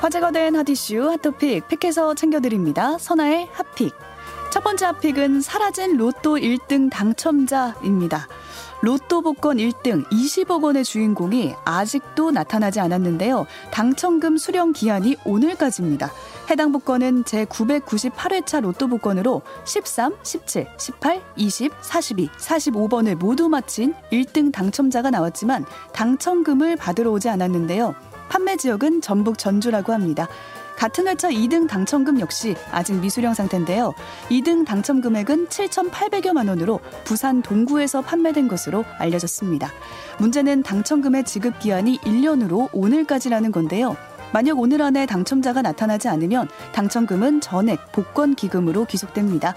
화제가 된 핫이슈 핫토픽 픽해서 챙겨드립니다. 선아의 핫픽. 첫 번째 핫픽은 사라진 로또 1등 당첨자입니다. 로또 복권 1등 20억 원의 주인공이 아직도 나타나지 않았는데요. 당첨금 수령 기한이 오늘까지입니다. 해당 복권은 제998회차 로또 복권으로 13, 17, 18, 20, 42, 45번을 모두 마친 1등 당첨자가 나왔지만 당첨금을 받으러 오지 않았는데요. 판매 지역은 전북 전주라고 합니다. 같은 회차 2등 당첨금 역시 아직 미수령 상태인데요. 2등 당첨 금액은 7,800여만 원으로 부산 동구에서 판매된 것으로 알려졌습니다. 문제는 당첨금의 지급 기한이 1년으로 오늘까지라는 건데요. 만약 오늘 안에 당첨자가 나타나지 않으면 당첨금은 전액 복권 기금으로 귀속됩니다.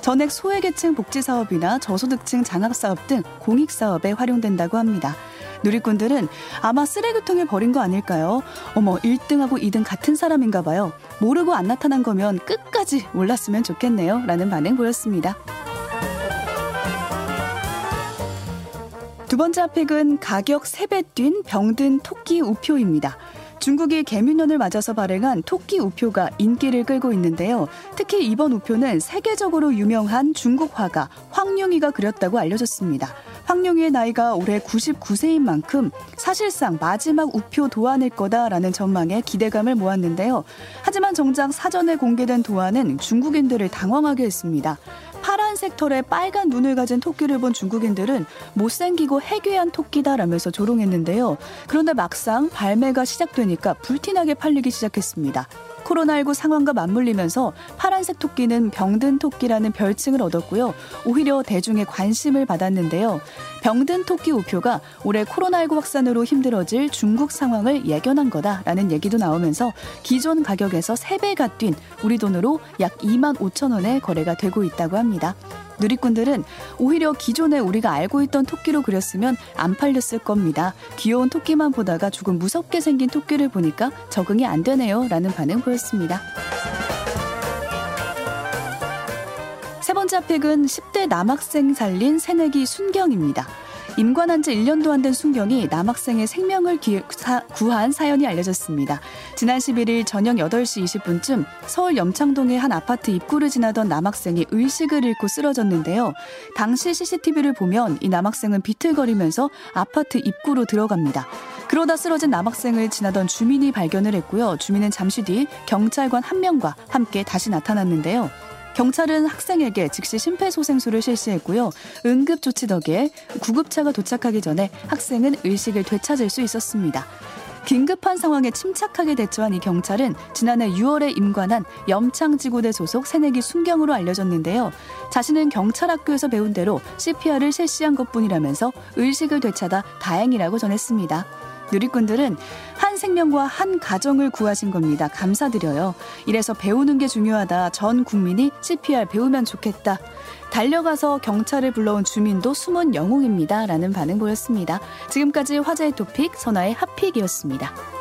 전액 소외계층 복지 사업이나 저소득층 장학 사업 등 공익 사업에 활용된다고 합니다. 누리꾼들은 아마 쓰레기통에 버린 거 아닐까요? 어머, 1등하고 2등 같은 사람인가 봐요. 모르고 안 나타난 거면 끝까지 몰랐으면 좋겠네요. 라는 반응 보였습니다. 두 번째 핫픽은 가격 3배 뛴 병든 토끼 우표입니다. 중국이 개묘년을 맞아서 발행한 토끼 우표가 인기를 끌고 있는데요. 특히 이번 우표는 세계적으로 유명한 중국 화가 황룡이가 그렸다고 알려졌습니다. 황룡이의 나이가 올해 99세인 만큼 사실상 마지막 우표 도안일 거다라는 전망에 기대감을 모았는데요. 하지만 정작 사전에 공개된 도안은 중국인들을 당황하게 했습니다. 파란색 털에 빨간 눈을 가진 토끼를 본 중국인들은 못생기고 해괴한 토끼다라면서 조롱했는데요. 그런데 막상 발매가 시작되니까 불티나게 팔리기 시작했습니다. 코로나19 상황과 맞물리면서 파란색 토끼는 병든 토끼라는 별칭을 얻었고요. 오히려 대중의 관심을 받았는데요. 병든 토끼 우표가 올해 코로나19 확산으로 힘들어질 중국 상황을 예견한 거다라는 얘기도 나오면서 기존 가격에서 3배가 뛴 우리 돈으로 약 2만 5천 원에 거래가 되고 있다고 합니다. 누리꾼들은 오히려 기존에 우리가 알고 있던 토끼로 그렸으면 안 팔렸을 겁니다. 귀여운 토끼만 보다가 조금 무섭게 생긴 토끼를 보니까 적응이 안 되네요. 라는 반응 보였습니다. 세 번째 팩은 10대 남학생 살린 새내기 순경입니다. 임관한 지 1년도 안 된 순경이 남학생의 생명을 기, 사, 구한 사연이 알려졌습니다. 지난 11일 저녁 8시 20분쯤 서울 염창동의 한 아파트 입구를 지나던 남학생이 의식을 잃고 쓰러졌는데요. 당시 CCTV를 보면 이 남학생은 비틀거리면서 아파트 입구로 들어갑니다. 그러다 쓰러진 남학생을 지나던 주민이 발견을 했고요. 주민은 잠시 뒤 경찰관 한 명과 함께 다시 나타났는데요. 경찰은 학생에게 즉시 심폐소생술을 실시했고요. 응급 조치 덕에 구급차가 도착하기 전에 학생은 의식을 되찾을 수 있었습니다. 긴급한 상황에 침착하게 대처한 이 경찰은 지난해 6월에 임관한 염창지구대 소속 새내기 순경으로 알려졌는데요. 자신은 경찰학교에서 배운 대로 CPR을 실시한 것뿐이라면서 의식을 되찾아 다행이라고 전했습니다. 누리꾼들은 한 생명과 한 가정을 구하신 겁니다. 감사드려요. 이래서 배우는 게 중요하다. 전 국민이 CPR 배우면 좋겠다. 달려가서 경찰을 불러온 주민도 숨은 영웅입니다. 라는 반응 보였습니다. 지금까지 화제의 토픽 선아의 핫픽이었습니다.